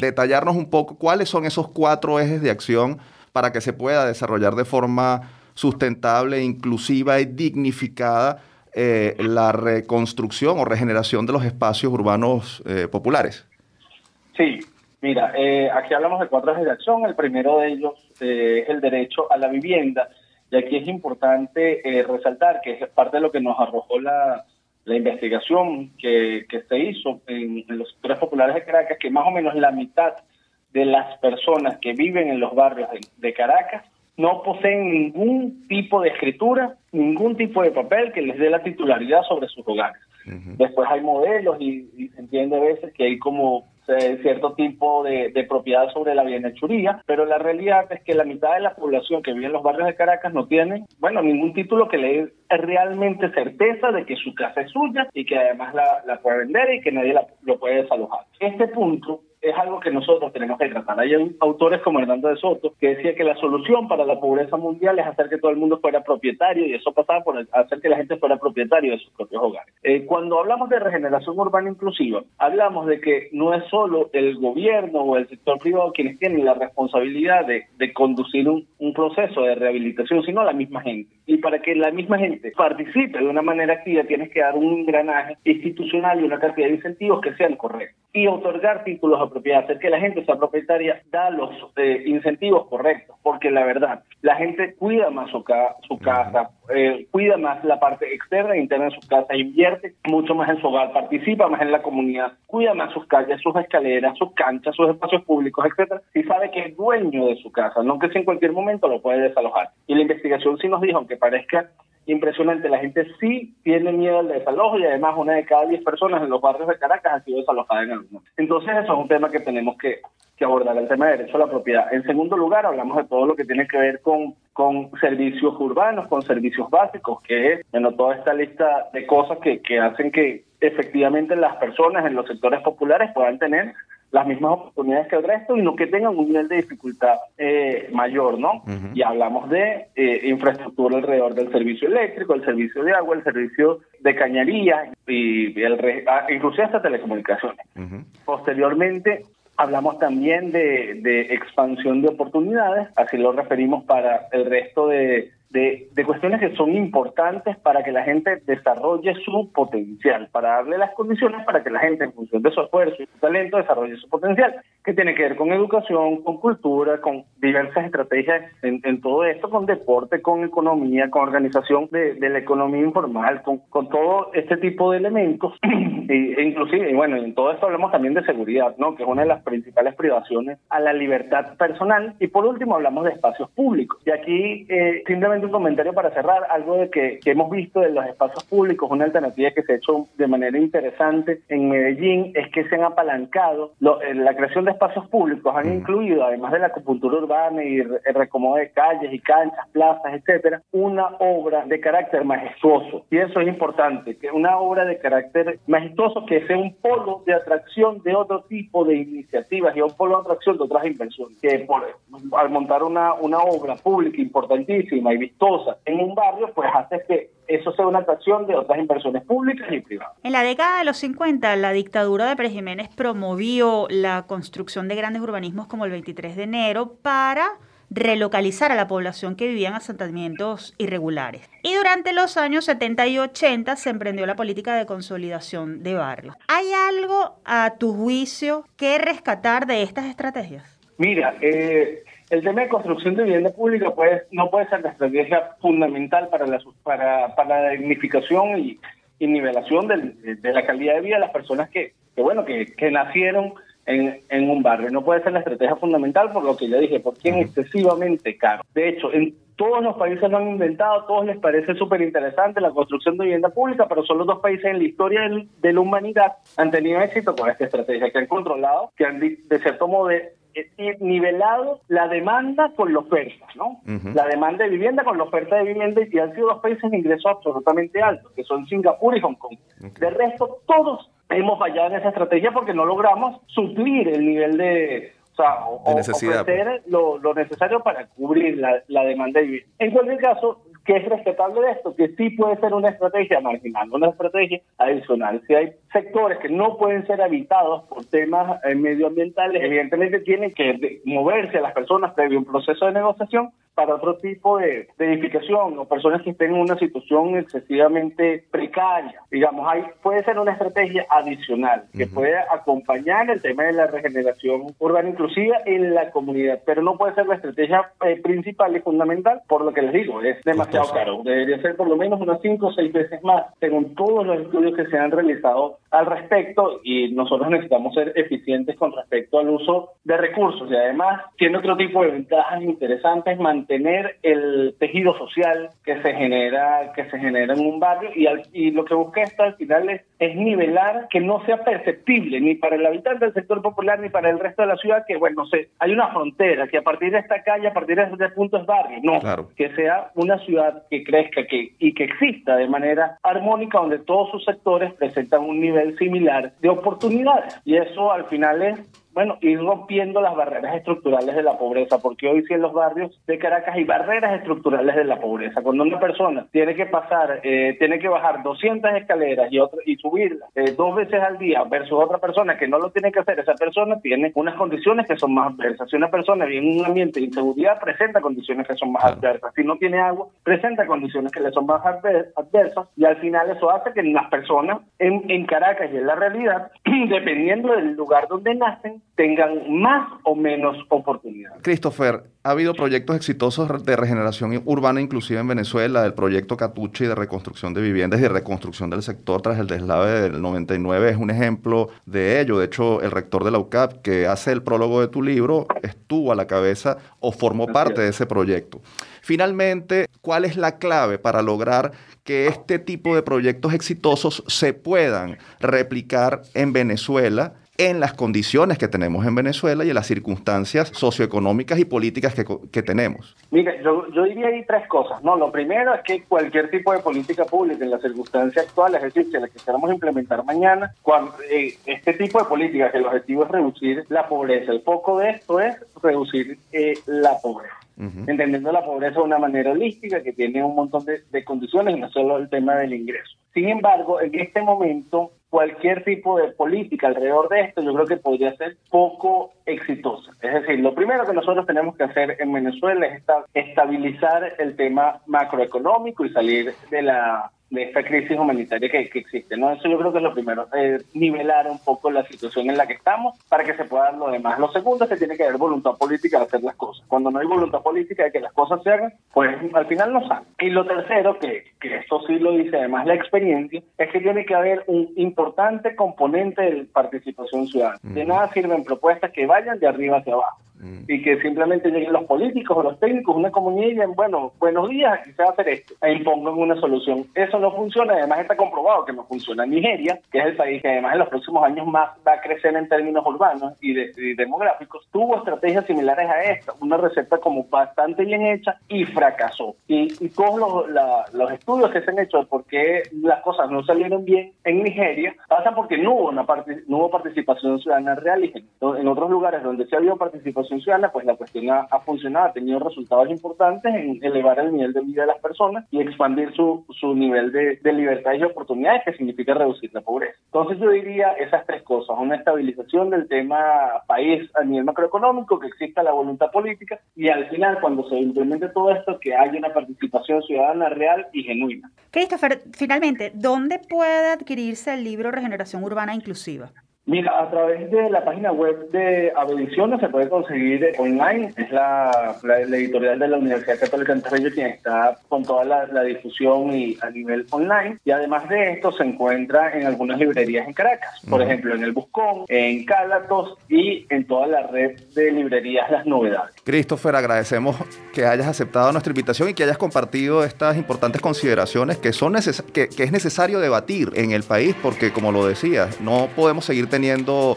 A: detallarnos un poco cuáles son esos cuatro ejes de acción para que se pueda desarrollar de forma sustentable, inclusiva y dignificada eh, la reconstrucción o regeneración de los espacios urbanos eh, populares?
F: Sí, mira, eh, aquí hablamos de cuatro ejes de acción. El primero de ellos es el derecho a la vivienda. Y aquí es importante resaltar que es parte de lo que nos arrojó la, investigación que, se hizo en, los sectores populares de Caracas, que más o menos la mitad de las personas que viven en los barrios de Caracas no poseen ningún tipo de escritura, ningún tipo de papel que les dé la titularidad sobre sus hogares. Después hay modelos y, se entiende a veces que hay como eh, cierto tipo de, propiedad sobre la bienhechuría, pero la realidad es que la mitad de la población que vive en los barrios de Caracas no tiene, bueno, ningún título que le dé realmente certeza de que su casa es suya y que además la, puede vender y que nadie lo puede desalojar. Este punto es algo que nosotros tenemos que tratar. Hay autores como Hernando de Soto que decía que la solución para la pobreza mundial es hacer que todo el mundo fuera propietario y eso pasaba por hacer que la gente fuera propietario de sus propios hogares. Eh, cuando hablamos de regeneración urbana inclusiva, hablamos de que no es solo el gobierno o el sector privado quienes tienen la responsabilidad de, conducir un, un proceso de rehabilitación, sino la misma gente. Y para que la misma gente participe de una manera activa, tienes que dar un engranaje institucional y una cantidad de incentivos que sean correctos. Y otorgar títulos a propiedad, hacer que la gente sea propietaria, da los eh, incentivos correctos, porque la verdad, la gente cuida más su, su casa, eh, cuida más la parte externa e interna de su casa, invierte mucho más en su hogar, participa más en la comunidad, cuida más sus calles, sus escaleras, sus canchas, sus espacios públicos, etcétera, y sabe que es dueño de su casa, no que si en cualquier momento lo puede desalojar. Y la investigación sí nos dijo, aunque parezca impresionante. La gente sí tiene miedo al desalojo y además una de cada diez personas en los barrios de Caracas ha sido desalojada en algún. Entonces eso es un tema que tenemos que, abordar, el tema de derecho a la propiedad. En segundo lugar, hablamos de todo lo que tiene que ver con, con servicios urbanos, con servicios básicos, que es, bueno, toda esta lista de cosas que, que hacen que efectivamente las personas en los sectores populares puedan tener las mismas oportunidades que el resto y no que tengan un nivel de dificultad eh, mayor, ¿no? Y hablamos de eh, infraestructura alrededor del servicio eléctrico, el servicio de agua, el servicio de cañería y el ah, inclusive hasta telecomunicaciones. Posteriormente hablamos también de, de expansión de oportunidades, así lo referimos para el resto de de, cuestiones que son importantes para que la gente desarrolle su potencial, para darle las condiciones para que la gente, en función de su esfuerzo y su talento, desarrolle su potencial, que tiene que ver con educación, con cultura, con diversas estrategias en, todo esto, con deporte, con economía, con organización de, la economía informal, con, con, todo este tipo de elementos, [clears throat] e inclusive, bueno, en todo esto hablamos también de seguridad, ¿no? que es una de las principales privaciones a la libertad personal, y por último hablamos de espacios públicos, y aquí eh, simplemente un comentario para cerrar, algo de que, hemos visto en los espacios públicos, una alternativa que se ha hecho de manera interesante en Medellín es que se han apalancado, la creación de espacios públicos han incluido, además de la acupuntura urbana y el recomodo de calles y canchas, plazas, etcétera, una obra de carácter majestuoso. Y eso es importante, que una obra de carácter majestuoso que sea un polo de atracción de otro tipo de iniciativas y un polo de atracción de otras inversiones. Que por, al montar una, una obra pública importantísima y vistosa en un barrio, pues hace que eso sea una atracción de otras inversiones públicas y privadas.
B: En la década de los 50, la dictadura de Pérez Jiménez promovió la construcción de grandes urbanismos como el 23 de enero para relocalizar a la población que vivía en asentamientos irregulares. Y durante los años 70 y 80 se emprendió la política de consolidación de barrios. ¿Hay algo, a tu juicio, que rescatar de estas estrategias?
F: Mira, eh, el tema de construcción de vivienda pública pues, no puede ser la estrategia fundamental para la, dignificación y, nivelación de, la calidad de vida de las personas que, bueno, que nacieron en, en, un barrio. No puede ser la estrategia fundamental por lo que ya dije, porque es excesivamente caro. De hecho, en todos los países lo han inventado, a todos les parece súper interesante la construcción de vivienda pública, pero son los dos países en la historia de la humanidad han tenido éxito con esta estrategia, que han controlado, que han de cierto modo nivelado la demanda con la oferta, ¿no? La demanda de vivienda con la oferta de vivienda y han sido dos países de ingresos absolutamente altos, que son Singapur y Hong Kong. De resto, todos hemos fallado en esa estrategia porque no logramos suplir el nivel de, o sea, ofrecer pues. lo, lo, necesario para cubrir la, la demanda de vivienda. En cualquier caso, ¿Qué es respetable de esto? Que sí puede ser una estrategia marginal, una estrategia adicional. Si hay sectores que no pueden ser habitados por temas eh, medioambientales, evidentemente tienen que moverse a las personas previo un proceso de negociación para otro tipo de, edificación o personas que estén en una situación excesivamente precaria. Digamos, hay, puede ser una estrategia adicional que puede acompañar el tema de la regeneración urbana inclusiva en la comunidad, pero no puede ser la estrategia eh, principal y fundamental, por lo que les digo, es demasiado caro. Debería ser por lo menos unas cinco o seis veces más, según todos los estudios que se han realizado al respecto. Y nosotros necesitamos ser eficientes con respecto al uso de recursos. Y además, tiene otro tipo de ventajas interesantes, mantener el tejido social que se genera, que se genera en un barrio. Y, y lo que busca esto al final es, es nivelar que no sea perceptible ni para el habitante del sector popular ni para el resto de la ciudad que, bueno, no sé, hay una frontera, que a partir de esta calle, a partir de este punto es barrio. No, que sea una ciudad que crezca que, y que exista de manera armónica donde todos sus sectores presentan un nivel similar de oportunidades. Y eso al final es bueno, ir rompiendo las barreras estructurales de la pobreza, porque hoy sí en los barrios de Caracas hay barreras estructurales de la pobreza. Cuando una persona tiene que pasar, eh, tiene que bajar 200 escaleras y, otro, y subirlas eh, dos veces al día versus otra persona que no lo tiene que hacer, esa persona tiene unas condiciones que son más adversas. Si una persona vive en un ambiente de inseguridad, presenta condiciones que son más adversas. Si no tiene agua, presenta condiciones que le son más adversas y al final eso hace que las personas en, en Caracas y en la realidad, [clears throat] dependiendo del lugar donde nacen, tengan más o menos oportunidades.
A: Christopher, ha habido proyectos exitosos de regeneración urbana inclusive en Venezuela, el proyecto Catuche de reconstrucción de viviendas y de reconstrucción del sector tras el deslave del 99 es un ejemplo de ello. De hecho, el rector de la UCAP, que hace el prólogo de tu libro, estuvo a la cabeza o formó parte de ese proyecto. Finalmente, ¿cuál es la clave para lograr que este tipo de proyectos exitosos se puedan replicar en Venezuela? En las condiciones que tenemos en Venezuela y en las circunstancias socioeconómicas y políticas que, tenemos?
F: Mire, yo, yo, diría ahí tres cosas. No, lo primero es que cualquier tipo de política pública en las circunstancias actuales, es decir, que la que queramos implementar mañana, cuando, eh, este tipo de política, que el objetivo es reducir la pobreza, el foco de esto es reducir eh, la pobreza. Entendiendo la pobreza de una manera holística que tiene un montón de, de condiciones y no solo el tema del ingreso. Sin embargo, en este momento cualquier tipo de política alrededor de esto, yo creo que podría ser poco exitosa. Es decir, lo primero que nosotros tenemos que hacer en Venezuela es estabilizar el tema macroeconómico y salir de la de esta crisis humanitaria que, existe. ¿no? Eso yo creo que es lo primero, eh, nivelar un poco la situación en la que estamos para que se pueda dar lo demás. Lo segundo es que tiene que haber voluntad política de hacer las cosas. Cuando no hay voluntad política de que las cosas se hagan, pues al final no salen. Y lo tercero, que, que esto sí lo dice además la experiencia, es que tiene que haber un importante componente de participación ciudadana. De nada sirven propuestas que vayan de arriba hacia abajo. Mm. y que simplemente lleguen los políticos o los técnicos, una comunidad y digan, bueno, buenos días, aquí se va a hacer esto, e impongan una solución. Eso no funciona, además está comprobado que no funciona. Nigeria, que es el país que además en los próximos años más va a crecer en términos urbanos y, demográficos, tuvo estrategias similares a esta, una receta como bastante bien hecha y fracasó. Y, todos los, los estudios que se han hecho de por qué las cosas no salieron bien en Nigeria pasan porque no hubo, una no hubo participación ciudadana real y en otros lugares donde se ha habido participación pues la cuestión ha, funcionado, ha tenido resultados importantes en elevar el nivel de vida de las personas y expandir su, su nivel de, de libertades y oportunidades, que significa reducir la pobreza. Entonces yo diría esas tres cosas, una estabilización del tema país a nivel macroeconómico, que exista la voluntad política y al final cuando se implemente todo esto, que haya una participación ciudadana real y genuina.
B: Christopher, finalmente, ¿dónde puede adquirirse el libro Regeneración Urbana Inclusiva?
F: Mira, a través de la página web de Avediciones se puede conseguir online. Es la, editorial de la Universidad Católica de Entre quien está con toda la, difusión y a nivel online. Y además de esto se encuentra en algunas librerías en Caracas. Por ejemplo, en el Buscón, en Cálatos y en toda la red de librerías Las Novedades.
A: Christopher, agradecemos que hayas aceptado nuestra invitación y que hayas compartido estas importantes consideraciones que, son que, que es necesario debatir en el país porque, como lo decías, no podemos seguir teniendo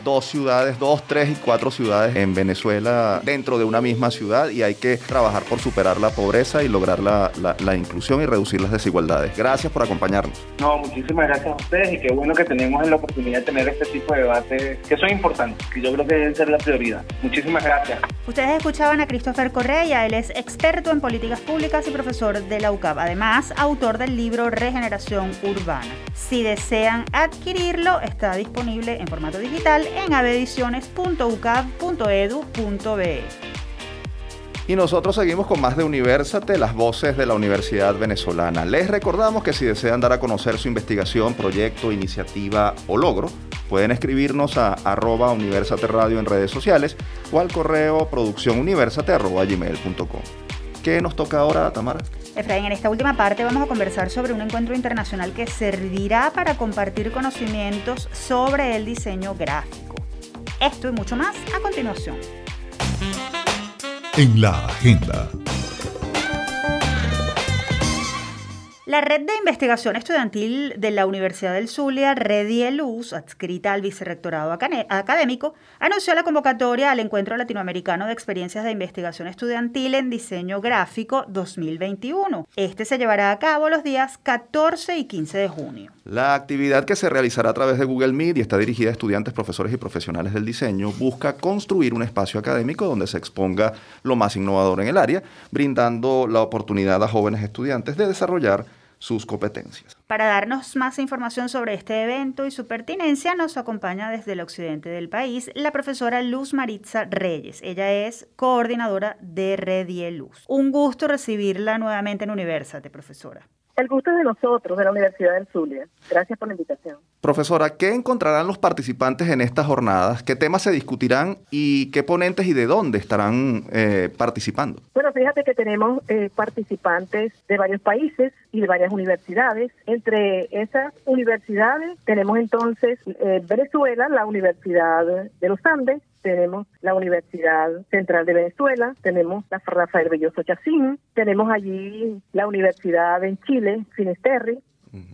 A: dos ciudades, dos, tres y cuatro ciudades en Venezuela dentro de una misma ciudad y hay que trabajar por superar la pobreza y lograr la, la, inclusión y reducir las desigualdades. Gracias por acompañarnos.
F: No, muchísimas gracias a ustedes y qué bueno que tenemos la oportunidad de tener este tipo de debates que son importantes, que yo creo que deben ser la prioridad. Muchísimas gracias.
B: Ustedes escuchaban a Christopher Correa, él es experto en políticas públicas y profesor de la UCAP, además autor del libro Regeneración Urbana. Si desean adquirirlo, está disponible en formato digital en avediciones.ucab.edu.be.
A: Y nosotros seguimos con más de Universate, las voces de la Universidad Venezolana. Les recordamos que si desean dar a conocer su investigación, proyecto, iniciativa o logro, pueden escribirnos a arroba Universate Radio en redes sociales o al correo producciónuniversate.gmail.com. ¿Qué nos toca ahora, Tamara?
B: Efraín, en esta última parte vamos a conversar sobre un encuentro internacional que servirá para compartir conocimientos sobre el diseño gráfico. Esto y mucho más a continuación.
C: En la agenda.
B: La red de investigación estudiantil de la Universidad del Zulia, Redieluz, adscrita al Vicerrectorado Académico, anunció la convocatoria al Encuentro Latinoamericano de Experiencias de Investigación Estudiantil en Diseño Gráfico 2021. Este se llevará a cabo los días 14 y 15 de junio.
A: La actividad que se realizará a través de Google Meet y está dirigida a estudiantes, profesores y profesionales del diseño busca construir un espacio académico donde se exponga lo más innovador en el área, brindando la oportunidad a jóvenes estudiantes de desarrollar sus competencias.
B: Para darnos más información sobre este evento y su pertinencia, nos acompaña desde el occidente del país la profesora Luz Maritza Reyes. Ella es coordinadora de Redieluz. Un gusto recibirla nuevamente en Universate, profesora.
G: El gusto es de nosotros, de la Universidad del Zulia. Gracias por la invitación.
A: Profesora, ¿qué encontrarán los participantes en estas jornadas? ¿Qué temas se discutirán y qué ponentes y de dónde estarán eh, participando?
G: Bueno, fíjate que tenemos eh, participantes de varios países y de varias universidades. Entre esas universidades tenemos entonces eh, Venezuela, la Universidad de los Andes, tenemos la Universidad Central de Venezuela, tenemos la Rafael Belloso Chacín, tenemos allí la Universidad en Chile, Finisterre,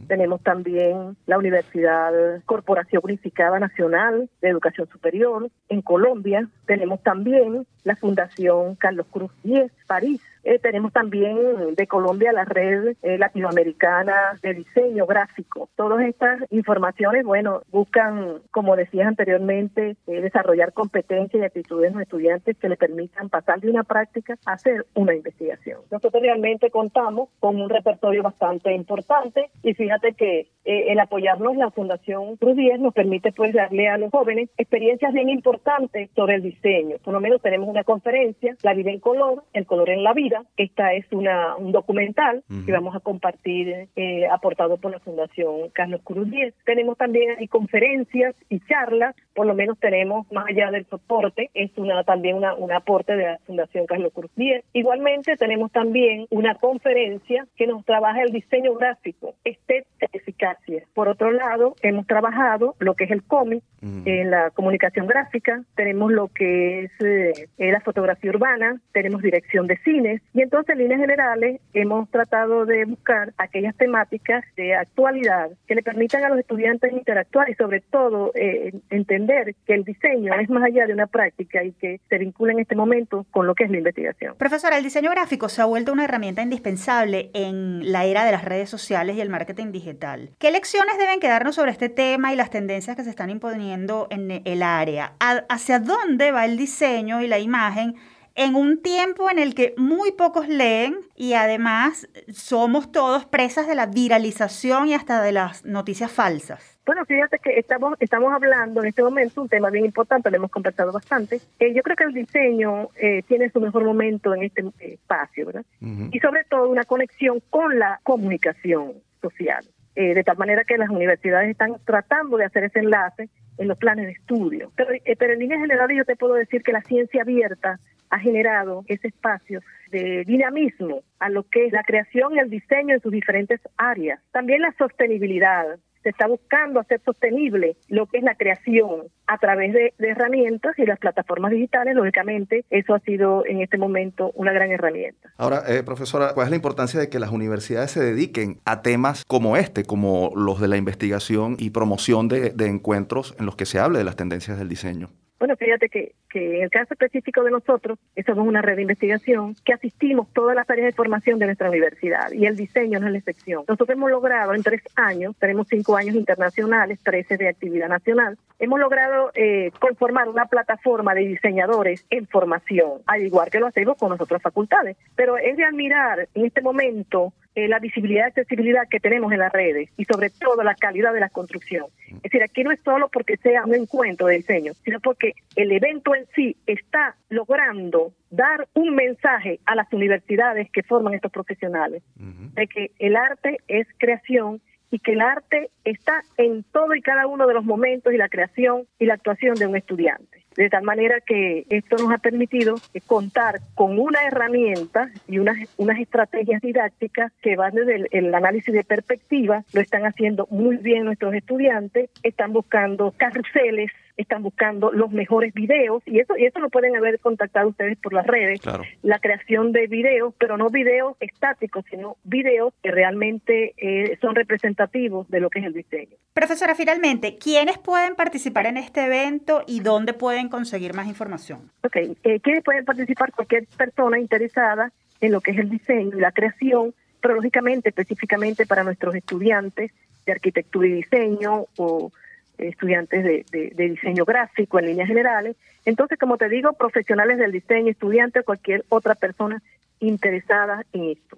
G: tenemos también la Universidad Corporación Unificada Nacional de Educación Superior en Colombia. Tenemos también la Fundación Carlos Cruz 10, París. Eh, tenemos también de Colombia la red eh, latinoamericana de diseño gráfico. Todas estas informaciones, bueno, buscan, como decías anteriormente, eh, desarrollar competencias y actitudes en los estudiantes que le permitan pasar de una práctica a hacer una investigación. Nosotros realmente contamos con un repertorio bastante importante y fíjate que el apoyarnos la Fundación Cruz 10 nos permite pues darle a los jóvenes experiencias bien importantes sobre el diseño. Por lo menos tenemos una conferencia, La vida en color, el color en la vida, Esta es una, un documental que vamos a compartir eh, aportado por la Fundación Carlos Cruz 10. Tenemos también conferencias y charlas, por lo menos tenemos, más allá del soporte, es una también una, un aporte de la Fundación Carlos Cruz 10. Igualmente tenemos también una conferencia que nos trabaja el diseño gráfico, estética eficacia. Por otro lado, hemos trabajado lo que es el cómic, en la comunicación gráfica, tenemos lo que es eh, la fotografía urbana, tenemos dirección de cines y entonces en líneas generales hemos tratado de buscar aquellas temáticas de actualidad que le permitan a los estudiantes interactuar y sobre todo eh, entender que el diseño es más allá de una práctica y que se vincula en este momento con lo que es la investigación.
B: Profesora, el diseño gráfico se ha vuelto una herramienta indispensable en la era de las redes sociales y el marketing digital. ¿Qué lecciones deben quedarnos sobre este tema y las tendencias que se están imponiendo en el área, hacia dónde va el diseño y la imagen en un tiempo en el que muy pocos leen y además somos todos presas de la viralización y hasta de las noticias falsas.
G: Bueno, fíjate que estamos estamos hablando en este momento un tema bien importante, lo hemos conversado bastante. Eh, yo creo que el diseño eh, tiene su mejor momento en este espacio, ¿verdad? Y sobre todo una conexión con la comunicación social. Eh, de tal manera que las universidades están tratando de hacer ese enlace en los planes de estudio. Pero, eh, pero en líneas generales yo te puedo decir que la ciencia abierta ha generado ese espacio de dinamismo a lo que es la creación y el diseño en sus diferentes áreas. También la sostenibilidad, se está buscando hacer sostenible lo que es la creación a través de, herramientas y las plataformas digitales, lógicamente, eso ha sido en este momento una gran herramienta.
A: Ahora, eh, profesora, ¿cuál es la importancia de que las universidades se dediquen a temas como este, como los de la investigación y promoción de encuentros en los que se hable de las tendencias del diseño?
G: Bueno, fíjate que, que en el caso específico de nosotros, somos una red de investigación que asistimos todas las áreas de formación de nuestra universidad y el diseño no es la excepción. Nosotros hemos logrado en tres años, tenemos cinco años internacionales, trece de actividad nacional, hemos logrado eh, conformar una plataforma de diseñadores en formación, al igual que lo hacemos con nuestras facultades. Pero es de admirar en este momento eh, la visibilidad y accesibilidad que tenemos en las redes y sobre todo la calidad de la construcción. Es decir, aquí no es solo porque sea un encuentro de diseño, sino porque el evento en sí está logrando dar un mensaje a las universidades que forman estos profesionales de que el arte es creación y que el arte está en todo y cada uno de los momentos y la creación y la actuación de un estudiante. De tal manera que esto nos ha permitido contar con una herramienta y unas, unas estrategias didácticas que van desde el, el, análisis de perspectiva, lo están haciendo muy bien nuestros estudiantes, están buscando carruseles están buscando los mejores videos y eso y eso lo pueden haber contactado ustedes por las redes la creación de videos pero no videos estáticos sino videos que realmente eh, son representativos de lo que es el diseño.
B: Profesora finalmente quiénes pueden participar en este evento y dónde pueden conseguir más información
G: Ok, eh, quiénes pueden participar cualquier persona interesada en lo que es el diseño y la creación pero lógicamente específicamente para nuestros estudiantes de arquitectura y diseño o estudiantes de, diseño gráfico en líneas generales. Entonces, como te digo, profesionales del diseño, estudiantes o cualquier otra persona interesada en esto.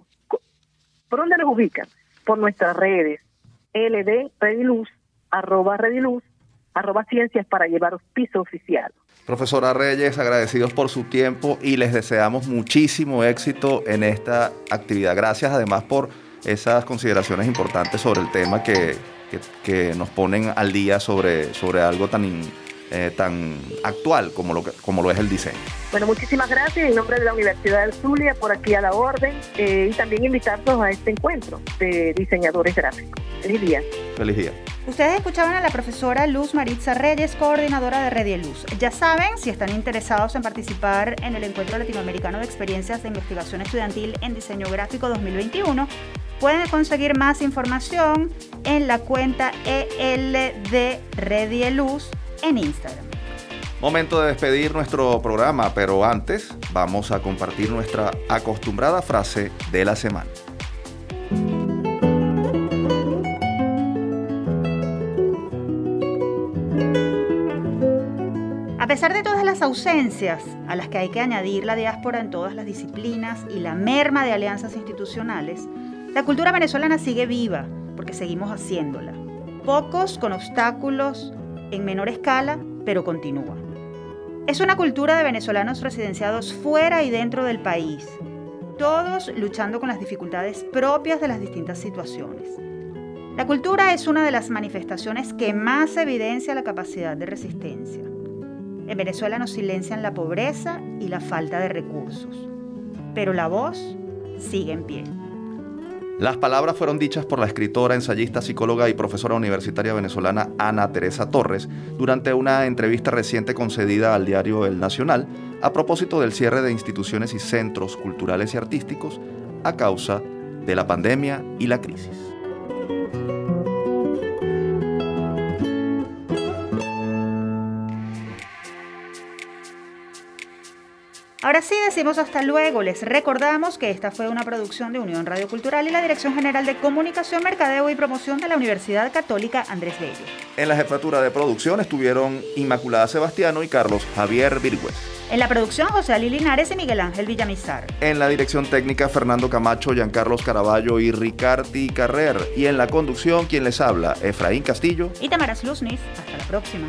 G: ¿Por dónde nos ubican? Por nuestras redes, LD, Rediluz, arroba Rediluz, arroba Ciencias para llevaros piso oficial.
A: Profesora Reyes, agradecidos por su tiempo y les deseamos muchísimo éxito en esta actividad. Gracias además por esas consideraciones importantes sobre el tema que, que, nos ponen al día sobre, sobre algo tan, eh, tan actual como lo, como lo es el diseño.
G: Bueno, muchísimas gracias en nombre de la Universidad del Zulia por aquí a la orden eh, y también invitarnos a este encuentro de diseñadores gráficos. Feliz día.
A: Feliz día.
B: Ustedes escuchaban a la profesora Luz Maritza Reyes, coordinadora de Red Luz. Ya saben, si están interesados en participar en el Encuentro Latinoamericano de Experiencias de Investigación Estudiantil en Diseño Gráfico 2021, pueden conseguir más información en la cuenta ELD Redieluz en Instagram.
A: Momento de despedir nuestro programa, pero antes vamos a compartir nuestra acostumbrada frase de la semana.
B: A pesar de todas las ausencias a las que hay que añadir la diáspora en todas las disciplinas y la merma de alianzas institucionales, la cultura venezolana sigue viva porque seguimos haciéndola. Pocos con obstáculos en menor escala, pero continúa. Es una cultura de venezolanos residenciados fuera y dentro del país. todos luchando con las dificultades propias de las distintas situaciones. La cultura es una de las manifestaciones que más evidencia la capacidad de resistencia. En Venezuela nos silencian la pobreza y la falta de recursos, pero la voz sigue en pie.
A: Las palabras fueron dichas por la escritora, ensayista, psicóloga y profesora universitaria venezolana Ana Teresa Torres durante una entrevista reciente concedida al diario El Nacional a propósito del cierre de instituciones y centros culturales y artísticos a causa de la pandemia y la crisis.
B: Ahora sí decimos hasta luego. Les recordamos que esta fue una producción de Unión Radio Cultural y la Dirección General de Comunicación, Mercadeo y Promoción de la Universidad Católica Andrés Bello.
A: En la jefatura de producción estuvieron Inmaculada Sebastiano y Carlos Javier Virgüez.
B: En la producción, José Ali Linares y Miguel Ángel Villamizar.
A: En la dirección técnica, Fernando Camacho, Giancarlos Caraballo y Ricardi Carrer. Y en la conducción, quien les habla, Efraín Castillo
B: y Tamaras Luznis. Hasta la próxima.